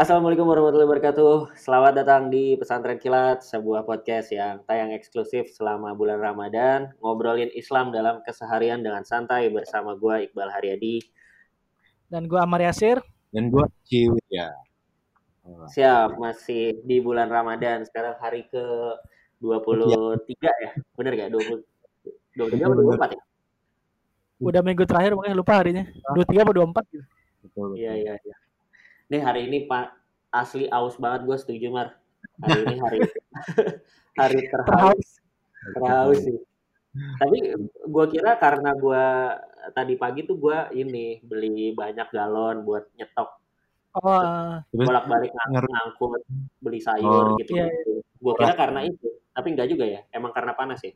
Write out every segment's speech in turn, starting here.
Assalamualaikum warahmatullahi wabarakatuh. Selamat datang di Pesantren Kilat, sebuah podcast yang tayang eksklusif selama bulan Ramadan, ngobrolin Islam dalam keseharian dengan santai bersama gue Iqbal Haryadi. Dan gue Amar Yasir. Dan gue Ciwi ya. Siap, masih di bulan Ramadan. Sekarang hari ke 23 ya. Bener gak? 20, 23 atau 24 ya? Udah minggu terakhir makanya lupa harinya. 23 atau 24 gitu. Betul. Iya, iya, iya. Nih hari ini Pak asli aus banget gue setuju Mar. Hari ini hari hari terhaus. Terhaus sih. Tapi gue kira karena gue tadi pagi tuh gue ini beli banyak galon buat nyetok. Oh, bolak-balik ng ngangkut, beli sayur oh, gitu. Iya, iya. Gue kira karena itu, tapi enggak juga ya. Emang karena panas ya?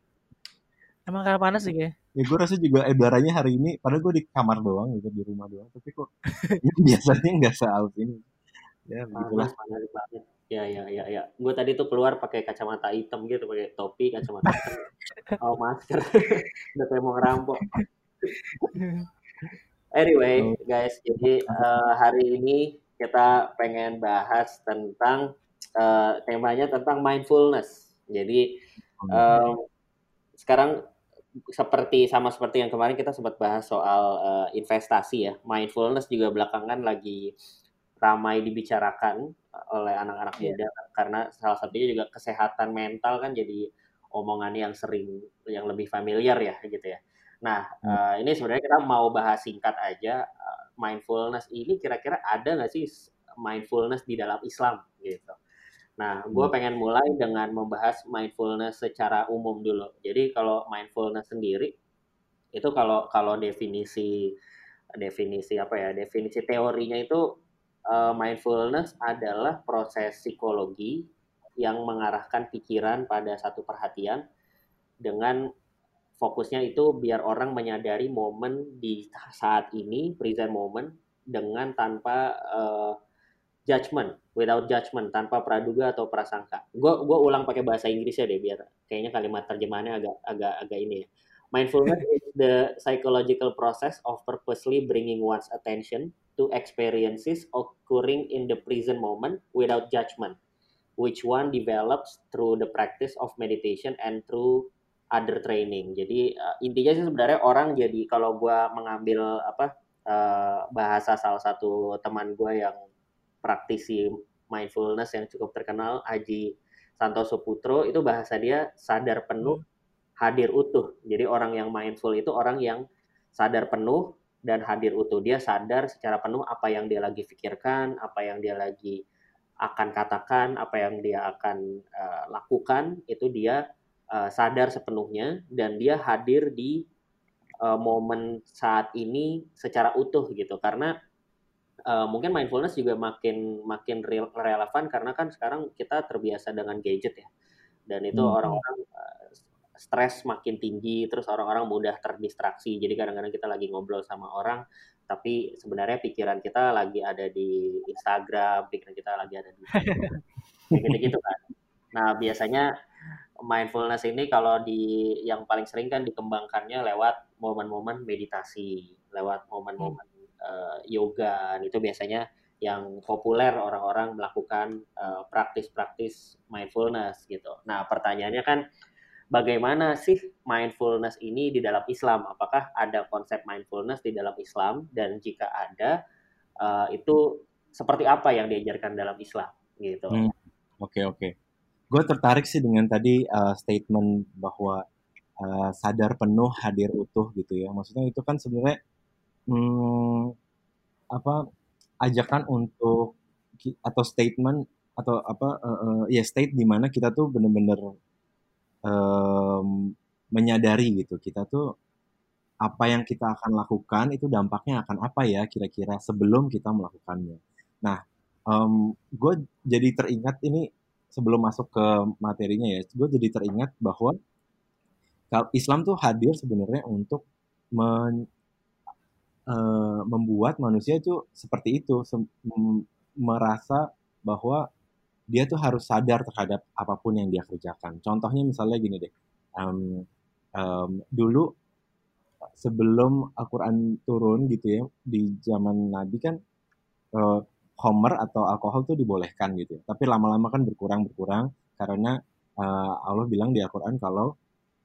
Emang karena panas sih ya? Ya gue rasa juga udaranya hari ini, padahal gue di kamar doang gitu, di rumah doang. Tapi kok biasanya nggak seaus ini. Ya, panas, panas banget. Ya, ya, ya, ya. Gue tadi tuh keluar pakai kacamata hitam gitu, pakai topi, kacamata hitam, oh, masker. Udah kayak mau ngerampok. Anyway, guys, jadi uh, hari ini kita pengen bahas tentang uh, temanya tentang mindfulness. Jadi um, sekarang seperti sama seperti yang kemarin kita sempat bahas soal uh, investasi ya, mindfulness juga belakangan lagi ramai dibicarakan oleh anak-anak yeah. muda karena salah satunya juga kesehatan mental kan jadi omongan yang sering yang lebih familiar ya gitu ya. Nah uh, ini sebenarnya kita mau bahas singkat aja uh, mindfulness ini kira-kira ada nggak sih mindfulness di dalam Islam gitu? Nah, gue hmm. pengen mulai dengan membahas mindfulness secara umum dulu. Jadi kalau mindfulness sendiri itu kalau kalau definisi definisi apa ya definisi teorinya itu uh, mindfulness adalah proses psikologi yang mengarahkan pikiran pada satu perhatian dengan fokusnya itu biar orang menyadari momen di saat ini present moment dengan tanpa uh, judgment without judgment tanpa praduga atau prasangka. Gue gua ulang pakai bahasa Inggris ya deh biar kayaknya kalimat terjemahannya agak agak agak ini ya. Mindfulness is the psychological process of purposely bringing one's attention to experiences occurring in the present moment without judgment, which one develops through the practice of meditation and through other training. Jadi uh, intinya sih sebenarnya orang jadi kalau gue mengambil apa uh, bahasa salah satu teman gue yang praktisi mindfulness yang cukup terkenal Aji Santoso Putro itu bahasa dia sadar penuh hadir utuh. Jadi orang yang mindful itu orang yang sadar penuh dan hadir utuh. Dia sadar secara penuh apa yang dia lagi pikirkan, apa yang dia lagi akan katakan, apa yang dia akan uh, lakukan itu dia uh, sadar sepenuhnya dan dia hadir di uh, momen saat ini secara utuh gitu. Karena uh, mungkin mindfulness juga makin makin real, relevan karena kan sekarang kita terbiasa dengan gadget ya. Dan itu hmm. orang-orang uh, stres makin tinggi terus orang-orang mudah terdistraksi. Jadi kadang-kadang kita lagi ngobrol sama orang tapi sebenarnya pikiran kita lagi ada di Instagram pikiran kita lagi ada di gitu-gitu kan. Nah biasanya mindfulness ini kalau di yang paling sering kan dikembangkannya lewat momen-momen meditasi lewat momen-momen uh, yoga itu biasanya yang populer orang-orang melakukan eh, praktis-praktis mindfulness gitu. Nah pertanyaannya kan bagaimana sih mindfulness ini di dalam Islam? Apakah ada konsep mindfulness di dalam Islam dan jika ada uh, itu seperti apa yang diajarkan dalam Islam gitu? Oke hmm, oke. Okay, okay. Gue tertarik sih dengan tadi uh, statement bahwa uh, sadar penuh hadir utuh gitu ya. Maksudnya itu kan sebenarnya hmm, apa ajakan untuk atau statement atau apa uh, uh, ya state di mana kita tuh bener-bener um, menyadari gitu kita tuh apa yang kita akan lakukan itu dampaknya akan apa ya kira-kira sebelum kita melakukannya. Nah, um, gue jadi teringat ini sebelum masuk ke materinya ya, gue jadi teringat bahwa Islam tuh hadir sebenarnya untuk men, uh, membuat manusia itu seperti itu merasa bahwa dia tuh harus sadar terhadap apa pun yang dia kerjakan. Contohnya misalnya gini deh, um, um, dulu sebelum Al-Quran turun gitu ya di zaman Nabi kan uh, homer atau alkohol tuh dibolehkan gitu. Tapi lama-lama kan berkurang berkurang karena uh, Allah bilang di Al-Quran kalau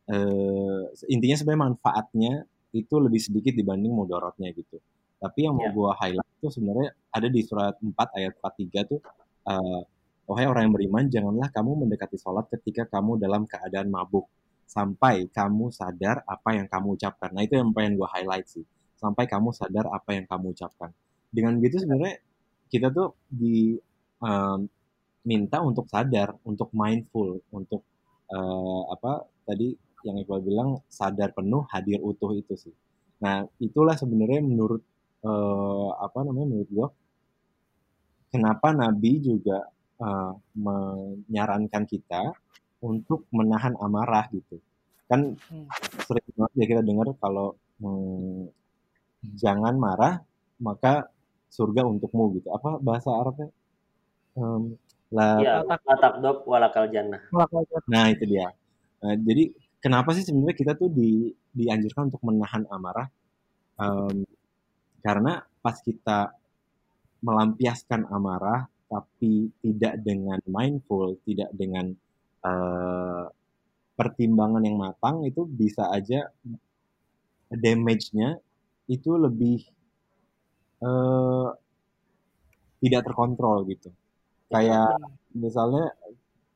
uh, intinya sebenarnya manfaatnya itu lebih sedikit dibanding mudorotnya gitu. Tapi yang mau yeah. gue highlight itu sebenarnya ada di surat 4 ayat 43 tuh uh, Wahai orang yang beriman, janganlah kamu mendekati sholat ketika kamu dalam keadaan mabuk. Sampai kamu sadar apa yang kamu ucapkan. Nah itu yang pengen gue highlight sih. Sampai kamu sadar apa yang kamu ucapkan. Dengan gitu sebenarnya kita tuh diminta um, untuk sadar, untuk mindful, untuk uh, apa tadi yang Iqbal bilang sadar penuh hadir utuh itu sih. Nah itulah sebenarnya menurut uh, apa namanya menurut gue kenapa Nabi juga uh, menyarankan kita untuk menahan amarah gitu. Kan hmm. sering banget ya kita dengar kalau hmm, jangan marah maka surga untukmu gitu. Apa bahasa Arabnya? Um, la ya, takdob walakal jannah. Nah itu dia. Nah, jadi kenapa sih sebenarnya kita tuh di, dianjurkan untuk menahan amarah? Um, karena pas kita melampiaskan amarah tapi tidak dengan mindful, tidak dengan uh, pertimbangan yang matang itu bisa aja damage-nya itu lebih uh, tidak terkontrol gitu. Kayak misalnya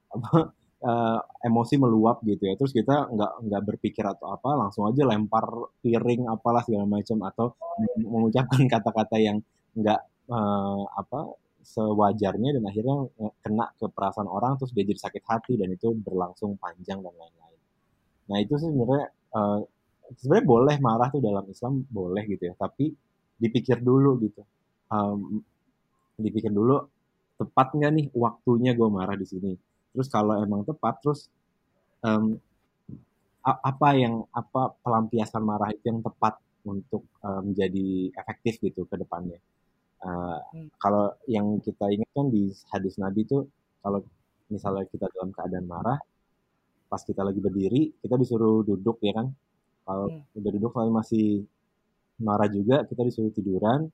apa uh, emosi meluap gitu ya, terus kita nggak nggak berpikir atau apa, langsung aja lempar piring apalah segala macam atau mengucapkan kata-kata yang nggak uh, apa sewajarnya dan akhirnya kena ke perasaan orang terus dia jadi sakit hati dan itu berlangsung panjang dan lain-lain. Nah itu sih sebenarnya uh, sebenarnya boleh marah tuh dalam Islam boleh gitu ya, tapi dipikir dulu gitu. Um, dipikir dulu tepat nggak nih waktunya gue marah di sini. Terus kalau emang tepat, terus um, apa yang apa pelampiasan marah itu yang tepat untuk um, menjadi efektif gitu ke depannya. Uh, hmm. Kalau yang kita ingat kan di hadis Nabi itu kalau misalnya kita dalam keadaan marah, pas kita lagi berdiri, kita disuruh duduk ya kan. Kalau hmm. udah duduk tapi masih marah juga, kita disuruh tiduran.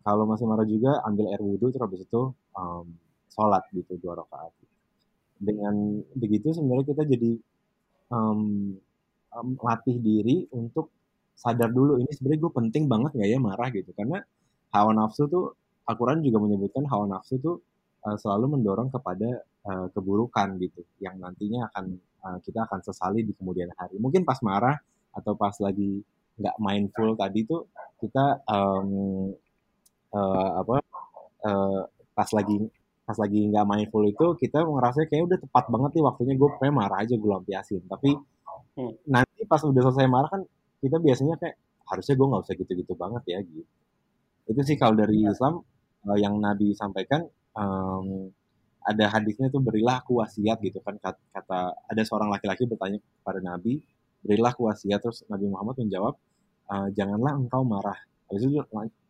Kalau masih marah juga, ambil air wudhu terus habis itu um, sholat gitu dua rakaat. Dengan begitu sebenarnya kita jadi um, um, latih diri untuk sadar dulu ini sebenarnya gue penting banget nggak ya marah gitu karena hawa nafsu tuh Al-Quran juga menyebutkan hawa nafsu tuh uh, selalu mendorong kepada uh, keburukan gitu yang nantinya akan uh, kita akan sesali di kemudian hari. Mungkin pas marah atau pas lagi nggak mindful tadi tuh kita um, uh, apa uh, pas lagi pas lagi nggak mindful itu kita ngerasa kayak udah tepat banget nih waktunya gue pengen marah aja gue lampiasin tapi hmm. nanti pas udah selesai marah kan kita biasanya kayak harusnya gue nggak usah gitu-gitu banget ya gitu itu sih kalau dari ya. Islam uh, yang Nabi sampaikan um, ada hadisnya itu berilah aku wasiat gitu kan kata, kata ada seorang laki-laki bertanya kepada Nabi berilah aku wasiat terus Nabi Muhammad menjawab uh, janganlah engkau marah habis itu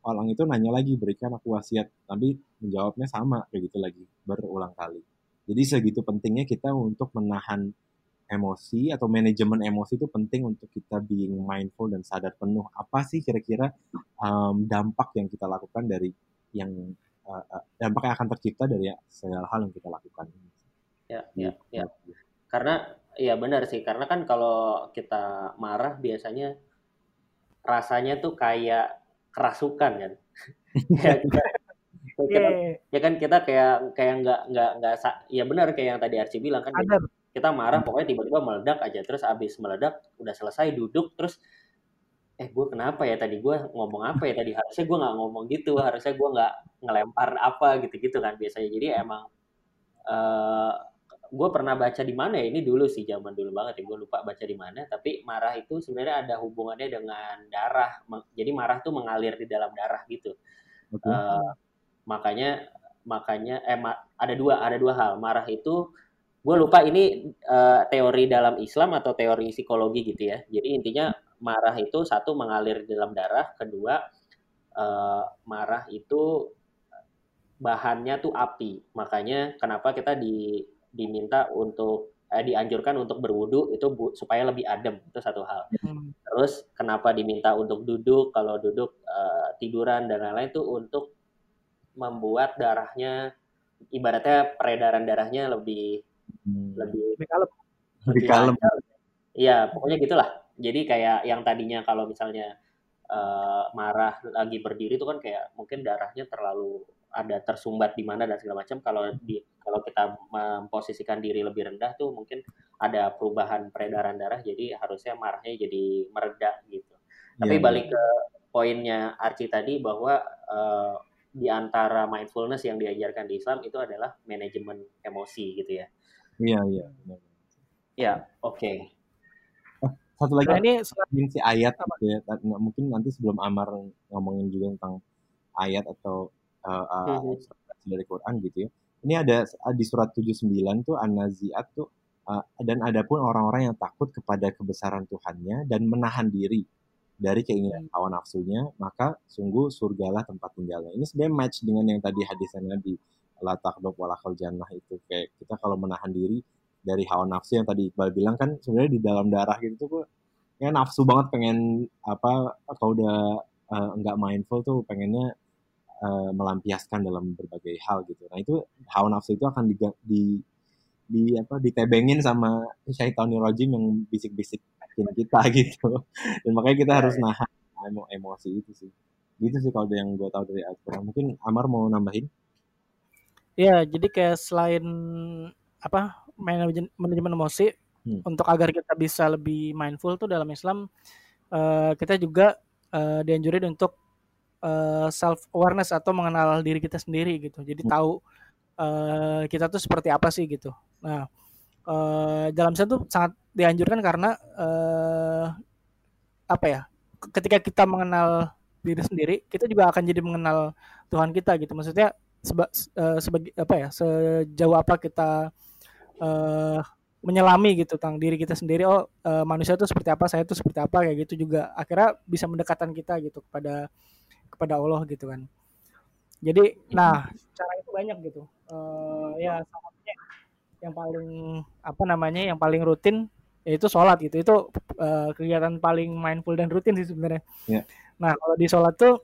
orang itu nanya lagi berikan aku wasiat Nabi menjawabnya sama kayak gitu lagi berulang kali jadi segitu pentingnya kita untuk menahan emosi atau manajemen emosi itu penting untuk kita being mindful dan sadar penuh apa sih kira-kira um, dampak yang kita lakukan dari yang uh, uh, dampak yang akan tercipta dari segala hal yang kita lakukan. Ya, ya, ya. Karena ya benar sih, karena kan kalau kita marah biasanya rasanya tuh kayak kerasukan kan. ya, kita, kita, ya kan kita kayak kayak nggak nggak nggak ya benar kayak yang tadi Archie bilang kan kita marah pokoknya tiba-tiba meledak aja terus abis meledak udah selesai duduk terus eh gue kenapa ya tadi? Gue ngomong apa ya tadi? Harusnya gue nggak ngomong gitu harusnya gue nggak ngelempar apa gitu-gitu kan biasanya. Jadi emang uh, eh, gue pernah baca di mana ya? Ini dulu sih zaman dulu banget ya. Gue lupa baca di mana. Tapi marah itu sebenarnya ada hubungannya dengan darah. Jadi marah tuh mengalir di dalam darah gitu. Okay. uh, eh, makanya makanya eh ada dua ada dua hal. Marah itu gue lupa ini uh, teori dalam Islam atau teori psikologi gitu ya. Jadi intinya marah itu satu mengalir di dalam darah, kedua uh, marah itu bahannya tuh api. Makanya kenapa kita di, diminta untuk eh, dianjurkan untuk berwudu itu bu, supaya lebih adem itu satu hal. Hmm. Terus kenapa diminta untuk duduk kalau duduk uh, tiduran dan lain-lain itu untuk membuat darahnya ibaratnya peredaran darahnya lebih Hmm. lebih Lebih kalem. Lebih kalem. Iya, pokoknya gitulah. Jadi kayak yang tadinya kalau misalnya eh, marah lagi berdiri itu kan kayak mungkin darahnya terlalu ada tersumbat di mana dan segala macam. Kalau di kalau kita memposisikan diri lebih rendah tuh mungkin ada perubahan peredaran darah. Jadi harusnya marahnya jadi mereda gitu. Tapi Iya, balik ke poinnya Archie tadi bahwa eh, di antara mindfulness yang diajarkan di Islam itu adalah manajemen emosi gitu ya. Iya, iya. benar. Ya, oke. Satu lagi Nah ini sel- ngomongin si ayat gitu ya. Mungkin nanti sebelum Amar ngomongin juga tentang ayat atau uh, uh, Mhm. referensi dari Quran gitu ya. Ini ada di surat 79 tuh An-Nazi'at tuh uh, dan ada pun orang-orang yang takut kepada kebesaran Tuhannya dan menahan diri dari keinginan hawa nafsunya, maka sungguh surgalah tempat tinggalnya. Ini sebenarnya match dengan yang tadi hadisnya di la taqdub walakal jannah itu kayak kita kalau menahan diri dari hawa nafsu yang tadi Iqbal bilang kan sebenarnya di dalam darah gitu tuh ya nafsu banget pengen apa kalau udah uh, nggak mindful tuh pengennya uh, melampiaskan dalam berbagai hal gitu. Nah itu hawa nafsu itu akan di, di di apa ditebengin sama syaitanir rajim yang bisik-bisik kita gitu. Dan makanya kita harus nahan emo emosi itu sih. Gitu sih kalau yang gue tahu dari Al-Quran. Mungkin Amar mau nambahin? ya jadi kayak selain apa manajemen manajemen emosi Hmm. untuk agar kita bisa lebih mindful tuh dalam Islam eh, kita juga eh, dianjurin untuk self awareness atau mengenal diri kita sendiri gitu. Jadi Hmm. tahu eh, kita tuh seperti apa sih gitu. Nah eh, dalam Islam tuh sangat dianjurkan karena eh, apa ya? Ketika kita mengenal diri sendiri, kita juga akan jadi mengenal Tuhan kita gitu. Maksudnya seba, eh, sebagai apa ya? Sejauh apa kita eh, menyelami gitu tentang diri kita sendiri. Oh eh, manusia itu seperti apa, saya itu seperti apa kayak gitu juga. Akhirnya bisa mendekatan kita gitu kepada kepada Allah gitu kan. Jadi, nah cara itu banyak gitu. Eh, ya salah satunya yang paling apa namanya yang paling rutin yaitu sholat gitu itu eh, kegiatan paling mindful dan rutin sih sebenarnya. Ya. Nah kalau di sholat tuh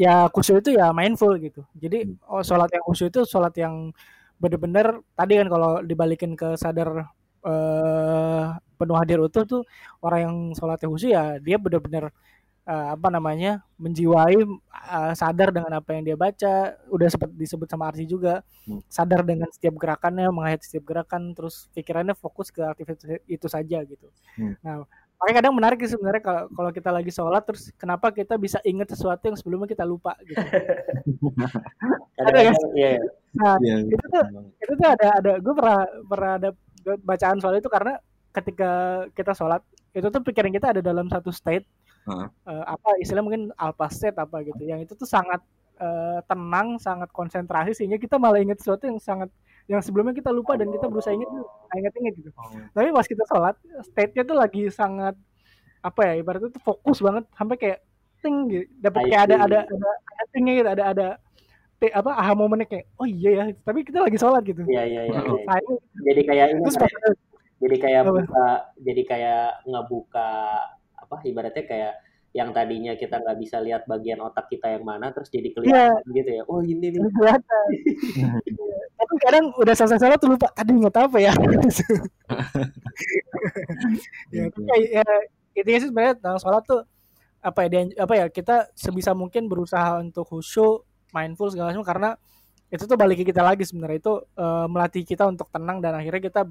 ya khusyuk itu ya mindful gitu. Jadi Hmm. oh, sholat yang khusyuk itu sholat yang bener-bener tadi kan kalau dibalikin ke sadar eh, penuh hadir utuh tuh orang yang sholatnya khusyuk ya dia bener-bener eh, apa namanya menjiwai eh, sadar dengan apa yang dia baca udah sempat disebut sama Arsi juga Hmm. sadar dengan setiap gerakannya menghayati setiap gerakan terus pikirannya fokus ke aktivitas itu saja gitu Hmm. nah makanya kadang menarik sih sebenarnya kalau kalau kita lagi sholat terus kenapa kita bisa ingat sesuatu yang sebelumnya kita lupa gitu iya, iya. nah Iya, itu tuh itu tuh ada ada gue pernah pernah ada bacaan soal itu karena ketika kita sholat itu tuh pikiran kita ada dalam satu state Heeh. eh, apa istilah mungkin alpha state apa gitu. Yang itu tuh sangat eh, tenang sangat konsentrasi sehingga kita malah ingat sesuatu yang sangat yang sebelumnya kita lupa dan kita berusaha ingat ingat ingat gitu. Oh, tapi pas kita sholat state-nya tuh lagi sangat apa ya ibaratnya tuh fokus banget sampai kayak ting gitu. Dapat kayak ada ada ada ada tingnya gitu ada ada te- apa aha momennya kayak oh iya ya. Tapi kita lagi sholat gitu. Iya, iya, iya, iya. Nah, Jadi kayak ini terus jadi kayak Apa? buka, jadi kayak ngebuka apa ibaratnya kayak yang tadinya kita nggak bisa lihat bagian otak kita yang mana terus jadi kelihatan gitu ya. Oh ini nih. kelihatan tapi kadang udah selesai sholat tuh lupa tadi ingat apa ya ya, gitu. tapi ya, ya intinya sih sebenarnya tentang sholat tuh apa ya apa ya kita sebisa mungkin berusaha untuk khusyuk mindful segala macam karena itu tuh balik ke kita lagi sebenarnya itu eh, melatih kita untuk tenang dan akhirnya kita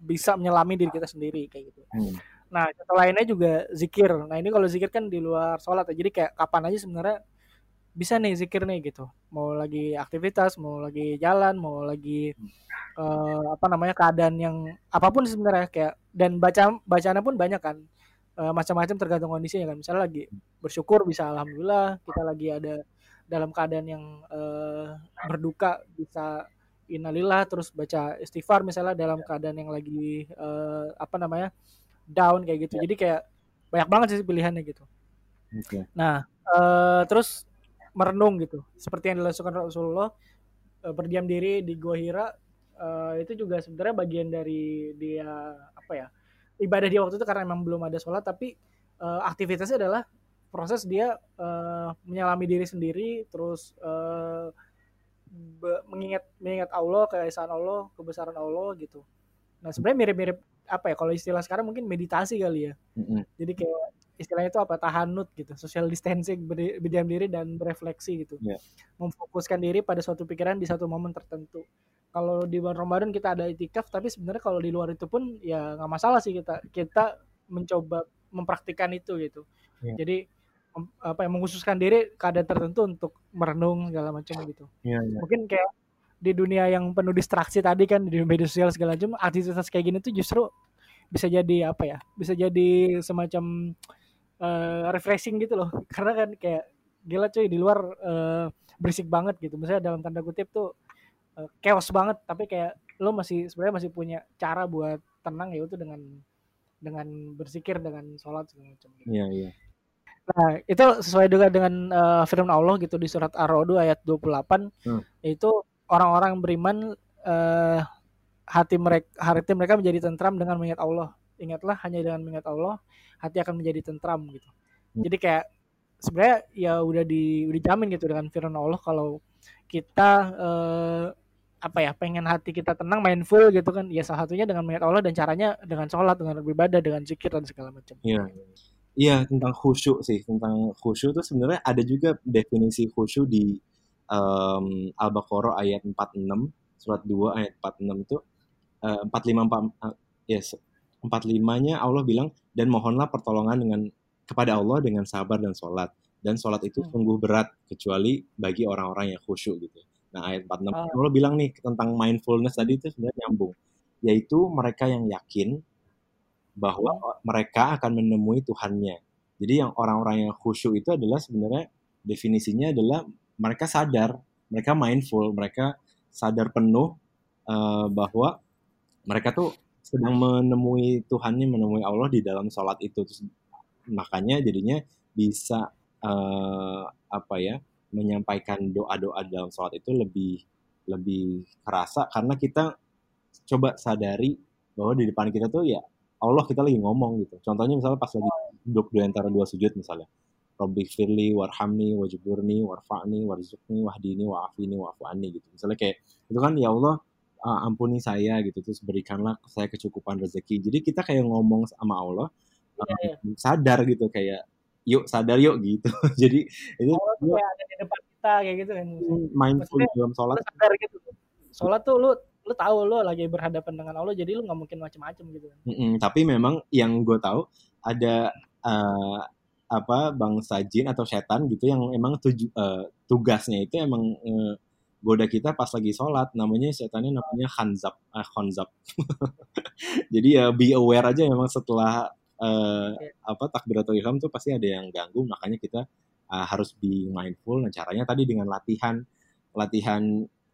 bisa menyelami diri kita sendiri kayak gitu Hmm. Nah contoh lainnya juga zikir. Nah ini kalau zikir kan di luar sholat ya. Jadi kayak kapan aja sebenarnya bisa nih zikir nih gitu. Mau lagi aktivitas mau lagi jalan mau lagi eh, apa namanya keadaan yang apa pun sebenarnya kayak dan baca bacaannya pun banyak kan. Eh, macam-macam tergantung kondisinya kan. Misalnya lagi bersyukur bisa alhamdulillah. Kita lagi ada dalam keadaan yang eh, berduka bisa innalillah terus baca istighfar misalnya dalam keadaan yang lagi eh, apa namanya down kayak gitu. Jadi kayak banyak banget sih pilihannya gitu. Oke. Nah, eh, terus merenung gitu, seperti yang dilakukan Rasulullah eh, berdiam diri di Gua Hira eh, itu juga sebenarnya bagian dari dia apa ya ibadah dia waktu itu karena memang belum ada sholat, tapi eh, aktivitasnya adalah proses dia uh, menyelami diri sendiri terus uh, mengingat mengingat Allah keesaan Allah kebesaran Allah gitu. Nah sebenarnya mirip-mirip apa ya kalau istilah sekarang mungkin meditasi kali ya mm-hmm. jadi kayak istilahnya itu apa tahanut gitu social distancing berdiam diri dan berefleksi gitu yeah. memfokuskan diri pada suatu pikiran di satu momen tertentu kalau di bulan Ramadan kita ada itikaf tapi sebenarnya kalau di luar itu pun ya nggak masalah sih kita kita mencoba mempraktikkan itu gitu yeah. jadi apa yang mengkhususkan diri keadaan tertentu untuk merenung segala macam gitu. Yeah, yeah. Mungkin kayak di dunia yang penuh distraksi tadi kan di media sosial segala macam aktivitas kayak gini tuh justru bisa jadi apa ya? Bisa jadi semacam uh, refreshing gitu loh. Karena kan kayak gila cuy di luar uh, berisik banget gitu. Misalnya dalam tanda kutip tuh uh, chaos banget tapi kayak lo masih sebenarnya masih punya cara buat tenang ya itu dengan dengan bersikir dengan sholat segala macam. Gitu. Iya, iya. Nah, itu sesuai juga dengan uh, firman Allah gitu di surat Ar-Ra'd ayat 28. Hmm. Itu orang-orang beriman uh, hati mereka hati mereka menjadi tentram dengan mengingat Allah. Ingatlah hanya dengan mengingat Allah, hati akan menjadi tentram gitu. Hmm. Jadi kayak sebenarnya ya udah di udah jamin gitu dengan firman Allah kalau kita uh, apa ya pengen hati kita tenang mindful gitu kan ya salah satunya dengan mengingat Allah dan caranya dengan sholat dengan beribadah dengan zikir dan segala macam. Iya. Yeah. Iya tentang khusyuk sih tentang khusyuk itu sebenarnya ada juga definisi khusyuk di um, Al-Baqarah ayat 46 surat 2 ayat 46 itu uh, 45 uh, yes 45-nya Allah bilang dan mohonlah pertolongan dengan kepada Allah dengan sabar dan sholat dan sholat itu hmm. sungguh berat kecuali bagi orang-orang yang khusyuk gitu. Nah ayat 46 oh. Allah bilang nih tentang mindfulness tadi itu sebenarnya nyambung yaitu mereka yang yakin bahwa mereka akan menemui Tuhannya. Jadi yang orang-orang yang khusyuk itu adalah sebenarnya definisinya adalah mereka sadar, mereka mindful, mereka sadar penuh uh, bahwa mereka tuh sedang menemui Tuhannya, menemui Allah di dalam sholat itu. Terus, makanya jadinya bisa uh, apa ya menyampaikan doa-doa dalam sholat itu lebih lebih kerasa karena kita coba sadari bahwa di depan kita tuh ya Allah kita lagi ngomong gitu. Contohnya misalnya pas lagi duduk di antara dua sujud misalnya. Rabbi firli warhamni wajiburni warfa'ni warzuqni wahdini wa'afini wa'afu'ani gitu. Misalnya kayak itu kan ya Allah uh, ampuni saya gitu terus berikanlah saya kecukupan rezeki. Jadi kita kayak ngomong sama Allah uh, sadar gitu kayak yuk sadar yuk gitu. Jadi itu Allah tuh kayak ada di depan kita kayak gitu kan. Mindful Maksudnya, dalam sholat. Sadar gitu. Sholat tuh lu lu tahu lu lagi berhadapan dengan Allah jadi lu nggak mungkin macam-macam gitu kan. Mm -mm, tapi memang yang gue tahu ada uh, apa bangsa jin atau setan gitu yang emang tuju, uh, tugasnya itu emang uh, goda kita pas lagi sholat namanya setannya namanya khanzab uh, khanzab jadi ya be aware aja memang setelah uh, yeah. apa takbiratul ihram tuh pasti ada yang ganggu makanya kita uh, harus be mindful nah caranya tadi dengan latihan latihan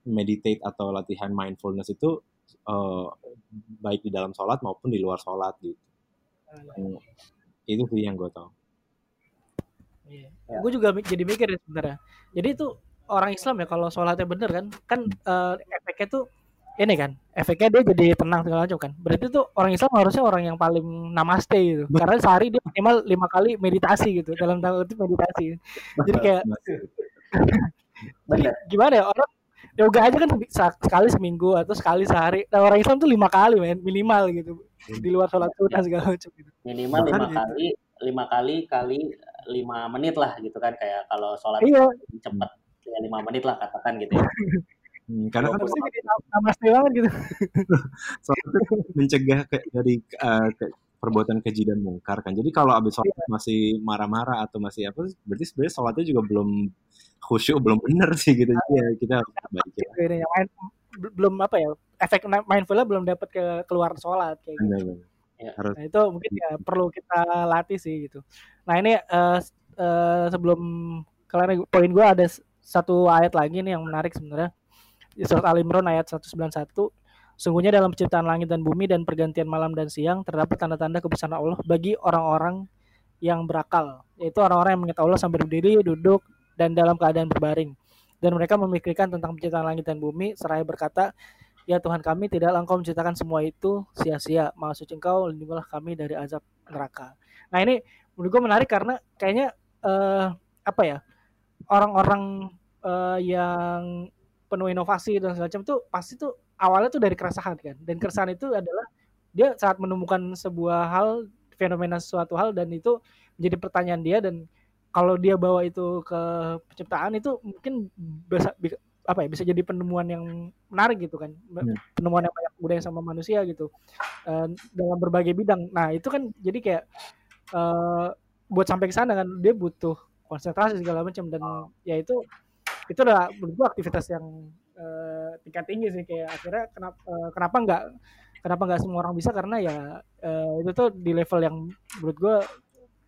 meditate atau latihan mindfulness itu uh, baik di dalam sholat maupun di luar sholat gitu. Hmm. Itu sih yang gue tau. Iya. Ya. Gue juga jadi mikir ya sebenarnya. Jadi itu orang Islam ya kalau sholatnya bener kan, kan uh, efeknya tuh ini kan, efeknya dia jadi tenang segala macam kan. Berarti tuh orang Islam harusnya orang yang paling namaste gitu. Betul. Karena sehari dia minimal lima kali meditasi gitu dalam tanda kutip meditasi. Jadi kayak jadi gimana ya orang yoga aja kan sekali seminggu atau sekali sehari nah, orang Islam tuh lima kali men minimal gitu di luar sholat sunnah segala macam gitu minimal lima kali lima kali kali lima menit lah gitu kan kayak kalau sholat iya. cepet ya lima menit lah katakan gitu ya Hmm, karena kan pasti jadi namaste banget gitu. Soalnya mencegah ke, dari uh, ke, perbuatan keji dan mungkar kan. Jadi kalau abis sholat iya. masih marah-marah atau masih apa, berarti sebenarnya sholatnya juga belum khusyuk belum benar sih gitu jadi ya kita harus perbaiki ya, main, belum apa ya efek mindfulnya belum dapat ke keluar sholat kayak gitu. Benar, Ya. Harus. Nah, itu mungkin ya perlu kita latih sih gitu. Nah ini uh, uh, sebelum kalian poin gue ada satu ayat lagi nih yang menarik sebenarnya di surat Al Imran ayat 191 Sungguhnya dalam penciptaan langit dan bumi dan pergantian malam dan siang terdapat tanda-tanda kebesaran Allah bagi orang-orang yang berakal, yaitu orang-orang yang mengingat Allah sambil berdiri, duduk, dan dalam keadaan berbaring. Dan mereka memikirkan tentang penciptaan langit dan bumi, seraya berkata, Ya Tuhan kami, tidak engkau menciptakan semua itu sia-sia. Maha suci engkau, lindungilah kami dari azab neraka. Nah ini menurut gue menarik karena kayaknya uh, apa ya orang-orang uh, yang penuh inovasi dan segala macam tuh pasti tuh awalnya tuh dari keresahan kan dan keresahan itu adalah dia saat menemukan sebuah hal fenomena suatu hal dan itu menjadi pertanyaan dia dan kalau dia bawa itu ke penciptaan itu mungkin bisa apa ya bisa jadi penemuan yang menarik gitu kan. Hmm. penemuan yang banyak budaya sama manusia gitu. Uh, dalam berbagai bidang. Nah itu kan jadi kayak uh, buat sampai ke sana kan dia butuh konsentrasi segala macam. Dan ya itu itu adalah menurut aktivitas yang uh, tingkat tinggi sih. Kayak akhirnya kenapa uh, kenapa nggak kenapa nggak semua orang bisa? Karena ya uh, itu tuh di level yang menurut gue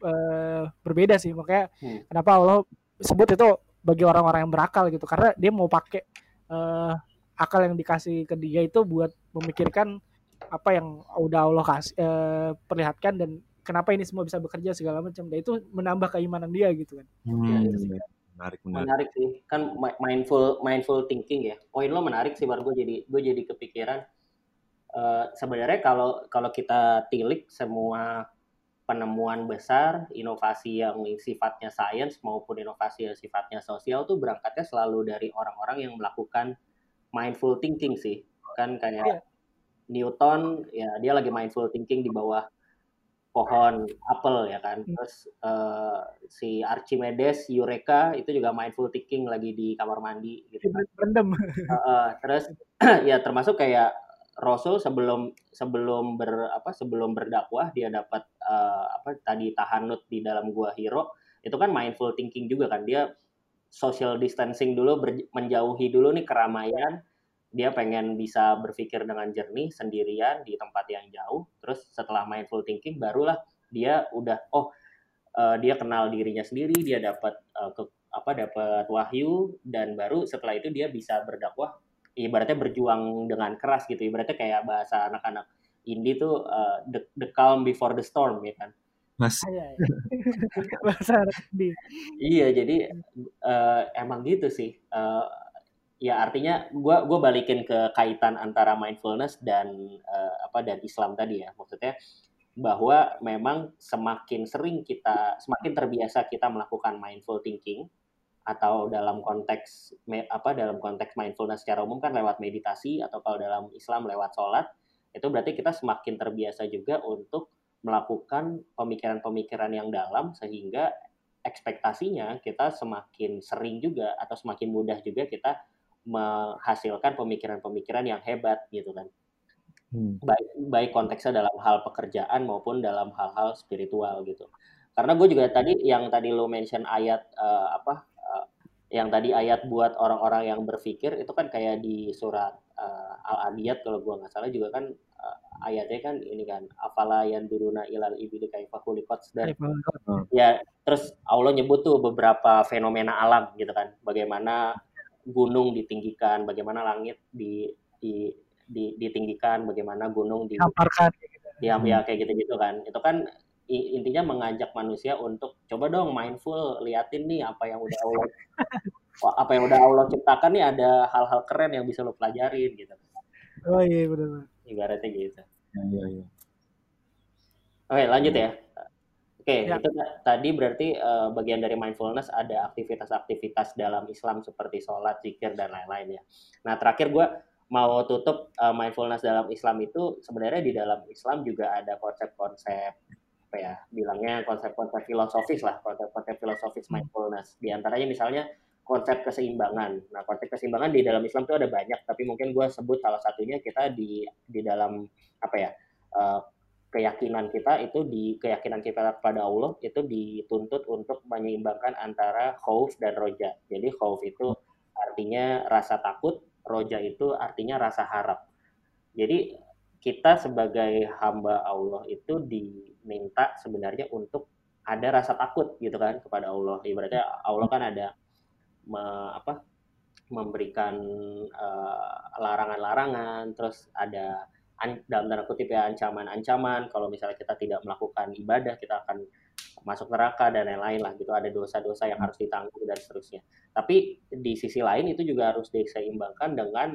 uh, berbeda sih. Makanya hmm. kenapa Allah sebut itu bagi orang-orang yang berakal gitu. Karena dia mau pakai uh, akal yang dikasih ke dia itu buat memikirkan apa yang udah Allah kasih uh, perlihatkan dan kenapa ini semua bisa bekerja segala macam. Dan itu menambah keimanan dia gitu kan. Hmm. ya, itu sih menarik menarik. Menarik sih. Kan mindful mindful thinking ya. Poin lo menarik sih baru gue jadi gue jadi kepikiran uh, sebenarnya kalau kalau kita tilik semua penemuan besar inovasi yang sifatnya sains maupun inovasi yang sifatnya sosial tuh berangkatnya selalu dari orang-orang yang melakukan mindful thinking sih kan kayak yeah. Newton ya dia lagi mindful thinking di bawah pohon apel ya kan. Hmm. Terus uh, si Archimedes, Eureka itu juga mindful thinking lagi di kamar mandi gitu kan. Rendem. Uh, uh, terus ya termasuk kayak Rasul sebelum sebelum ber apa sebelum berdakwah dia dapat uh, apa tadi tahanut di dalam gua Hiro. Itu kan mindful thinking juga kan. Dia social distancing dulu ber, menjauhi dulu nih keramaian. Dia pengen bisa berpikir dengan jernih sendirian di tempat yang jauh. Terus setelah mindful thinking barulah dia udah oh uh, dia kenal dirinya sendiri dia dapat uh, ke apa dapat wahyu. Dan baru setelah itu dia bisa berdakwah ibaratnya berjuang dengan keras gitu ibaratnya kayak bahasa anak-anak indie tuh uh, the, the calm before the storm ya kan Mas. Iya, iya. bahasa Iya, jadi uh, emang gitu sih. Uh, ya artinya gue gua balikin ke kaitan antara mindfulness dan uh, apa dan Islam tadi ya maksudnya bahwa memang semakin sering kita semakin terbiasa kita melakukan mindful thinking atau dalam konteks apa dalam konteks mindfulness secara umum kan lewat meditasi atau kalau dalam Islam lewat sholat itu berarti kita semakin terbiasa juga untuk melakukan pemikiran-pemikiran yang dalam sehingga ekspektasinya kita semakin sering juga atau semakin mudah juga kita menghasilkan pemikiran-pemikiran yang hebat gitu kan. Hmm. Baik baik konteksnya dalam hal pekerjaan maupun dalam hal-hal spiritual gitu. Karena gue juga tadi yang tadi lo mention ayat uh, apa yang tadi ayat buat orang-orang yang berpikir itu kan kayak di surat uh, Al-Adiyat kalau gue nggak salah juga kan uh, ayatnya kan ini kan afala yang duruna ilal ibidi kaifa dan ya terus Allah nyebut tuh beberapa fenomena alam gitu kan bagaimana gunung ditinggikan, bagaimana langit di, di, di ditinggikan, bagaimana gunung di gitu. Ya, ya kayak gitu-gitu kan. Itu kan intinya mengajak manusia untuk coba dong mindful liatin nih apa yang udah Allah apa yang udah Allah ciptakan nih ada hal-hal keren yang bisa lo pelajarin gitu. Oh iya benar. Ibaratnya gitu. Iya iya. iya. Oke lanjut ya. Oke, ya. itu tadi berarti uh, bagian dari mindfulness ada aktivitas-aktivitas dalam Islam seperti sholat, zikir, dan lain-lain ya. Nah, terakhir gue mau tutup uh, mindfulness dalam Islam itu sebenarnya di dalam Islam juga ada konsep-konsep apa ya bilangnya konsep-konsep filosofis lah konsep-konsep filosofis hmm. mindfulness di antaranya misalnya konsep keseimbangan nah konsep keseimbangan di dalam Islam itu ada banyak tapi mungkin gue sebut salah satunya kita di di dalam apa ya uh, keyakinan kita itu di keyakinan kita pada Allah itu dituntut untuk menyeimbangkan antara khauf dan roja. Jadi khauf itu artinya rasa takut, roja itu artinya rasa harap. Jadi kita sebagai hamba Allah itu diminta sebenarnya untuk ada rasa takut gitu kan kepada Allah. Ibaratnya Allah kan ada me, apa memberikan uh, larangan-larangan, terus ada dalam tanda kutip ya ancaman-ancaman. Kalau misalnya kita tidak melakukan ibadah kita akan masuk neraka dan lain-lain lah gitu. Ada dosa-dosa yang harus ditanggung dan seterusnya. Tapi di sisi lain itu juga harus diseimbangkan dengan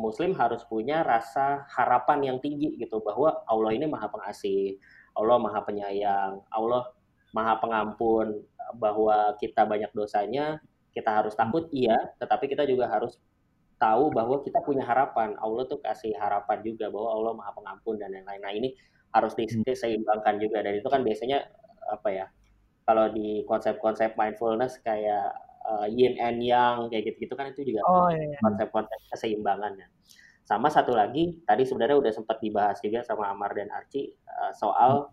muslim harus punya rasa harapan yang tinggi gitu bahwa Allah ini maha pengasih Allah maha penyayang Allah maha pengampun bahwa kita banyak dosanya kita harus takut iya tetapi kita juga harus tahu bahwa kita punya harapan Allah tuh kasih harapan juga bahwa Allah maha pengampun dan lain-lain nah ini harus diseimbangkan juga dan itu kan biasanya apa ya kalau di konsep-konsep mindfulness kayak uh, yin and yang kayak gitu-gitu kan itu juga oh, iya. iya. konsep-konsep keseimbangannya sama satu lagi tadi sebenarnya udah sempat dibahas juga sama Amar dan Archie uh, soal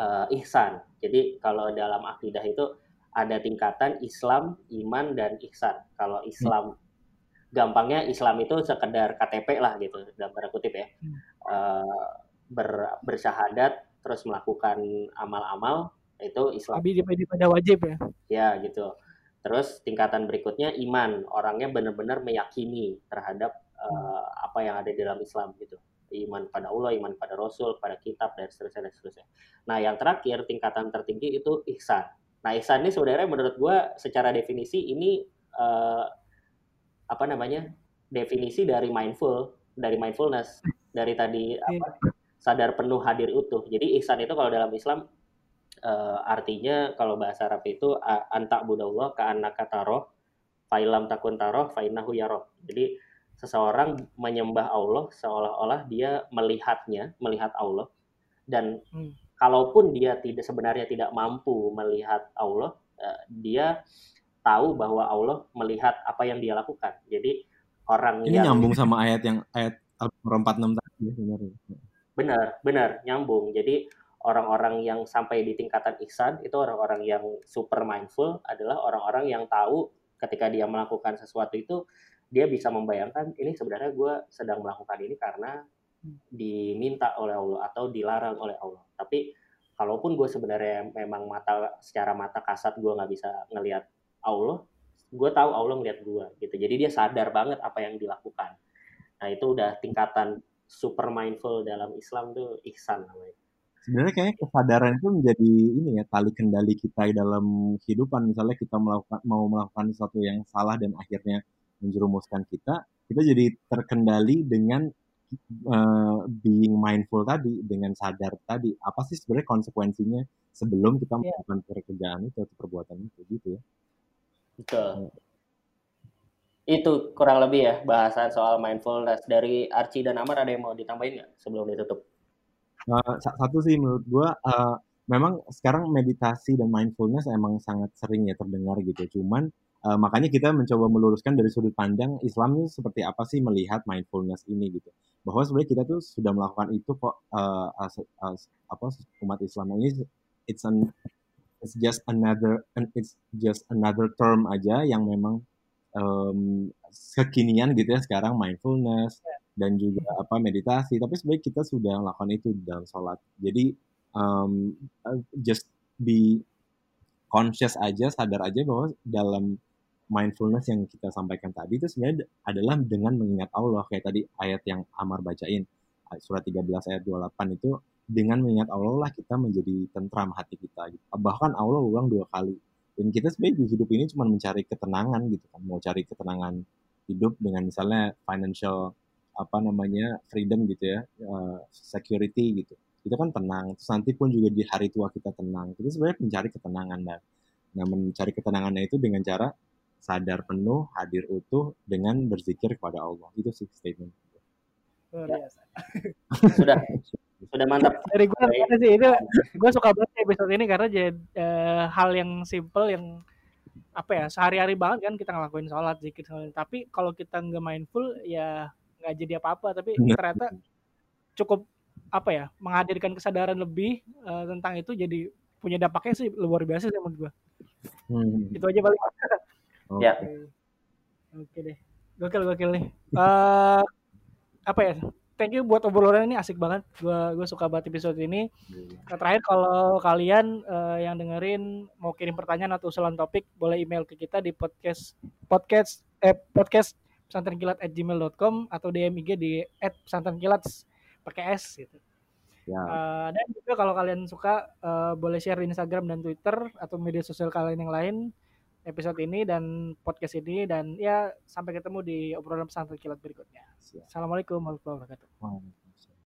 uh, ihsan. Jadi kalau dalam akidah itu ada tingkatan Islam, iman dan ihsan. Kalau Islam gampangnya Islam itu sekedar KTP lah gitu dalam tanda kutip ya. Uh, ber, bersyahadat terus melakukan amal-amal itu Islam. Tapi pada wajib ya. Ya gitu. Terus tingkatan berikutnya iman, orangnya benar-benar meyakini terhadap uh, apa yang ada di dalam Islam gitu iman pada Allah, iman pada Rasul, pada kitab dan seterusnya dan seterusnya. Nah yang terakhir tingkatan tertinggi itu ihsan. Nah ihsan ini sebenarnya menurut gue secara definisi ini uh, apa namanya definisi dari mindful, dari mindfulness, dari tadi apa iya. sadar penuh hadir utuh. Jadi ihsan itu kalau dalam Islam uh, artinya kalau bahasa Arab itu antak budallah ka anak taroh, failam takun taroh, fainahu yaroh. Jadi seseorang menyembah Allah seolah-olah dia melihatnya, melihat Allah dan hmm. kalaupun dia tidak sebenarnya tidak mampu melihat Allah, uh, dia tahu bahwa Allah melihat apa yang dia lakukan. Jadi orang ini yang nyambung sama ayat yang ayat Al-Qur'an 46 tadi ya, sebenarnya. Benar, benar nyambung. Jadi orang-orang yang sampai di tingkatan ihsan itu orang-orang yang super mindful adalah orang-orang yang tahu ketika dia melakukan sesuatu itu dia bisa membayangkan ini sebenarnya gue sedang melakukan ini karena diminta oleh Allah atau dilarang oleh Allah. Tapi kalaupun gue sebenarnya memang mata secara mata kasat gue nggak bisa ngelihat Allah, gue tahu Allah ngelihat gue gitu. Jadi dia sadar banget apa yang dilakukan. Nah itu udah tingkatan super mindful dalam Islam tuh ihsan namanya. Sebenarnya kayaknya kesadaran itu menjadi ini ya tali kendali kita dalam kehidupan. Misalnya kita melakukan mau melakukan sesuatu yang salah dan akhirnya menjerumuskan kita, kita jadi terkendali dengan uh, being mindful tadi, dengan sadar tadi. Apa sih sebenarnya konsekuensinya sebelum kita yeah. melakukan pekerjaan itu atau perbuatan itu gitu ya? Betul. Uh, itu kurang lebih ya bahasan soal mindfulness dari Archie dan Amar ada yang mau ditambahin nggak sebelum ditutup? Uh, satu sih menurut gua uh, memang sekarang meditasi dan mindfulness emang sangat sering ya terdengar gitu. Cuman uh, makanya kita mencoba meluruskan dari sudut pandang Islam ini seperti apa sih melihat mindfulness ini gitu. Bahwa sebenarnya kita tuh sudah melakukan itu kok uh, as, as, apa umat Islam ini it's an it's just another it's just another term aja yang memang um, kekinian gitu ya sekarang mindfulness dan juga apa meditasi. Tapi sebenarnya kita sudah melakukan itu dalam sholat. Jadi um, just be conscious aja sadar aja bahwa dalam mindfulness yang kita sampaikan tadi itu sebenarnya adalah dengan mengingat Allah. Kayak tadi ayat yang Amar bacain surat 13 ayat 28 itu dengan mengingat Allah lah kita menjadi tentram hati kita gitu. bahkan Allah ulang dua kali. Dan kita sebenarnya di hidup ini cuma mencari ketenangan gitu kan. Mau cari ketenangan hidup dengan misalnya financial apa namanya freedom gitu ya uh, security gitu. Itu kan tenang terus nanti pun juga di hari tua kita tenang. Itu sebenarnya mencari ketenangan dan nah mencari ketenangannya itu dengan cara sadar penuh, hadir utuh dengan berzikir kepada Allah. Itu sih statement. Luar biasa. sudah sudah mantap. Dari gue sih itu gue suka banget episode ini karena jadi uh, hal yang simple yang apa ya sehari-hari banget kan kita ngelakuin sholat zikir tapi kalau kita nggak mindful ya nggak jadi apa-apa tapi ternyata cukup apa ya menghadirkan kesadaran lebih uh, tentang itu jadi punya dampaknya sih luar biasa sih menurut gue. Hmm. Itu aja paling. Okay. Ya. Oke deh. Gokil gokil nih. Uh, apa ya? Thank you buat obrolan ini asik banget. Gua gue suka banget episode ini. Nah, terakhir kalau kalian uh, yang dengerin mau kirim pertanyaan atau usulan topik boleh email ke kita di podcast podcast eh podcast pesantrenkilat at gmail.com atau DM IG di at pesantrenkilat pakai S gitu. Ya. Uh, dan juga kalau kalian suka uh, boleh share di Instagram dan Twitter atau media sosial kalian yang lain episode ini dan podcast ini dan ya sampai ketemu di obrolan pesantren kilat berikutnya. Assalamualaikum warahmatullahi wabarakatuh.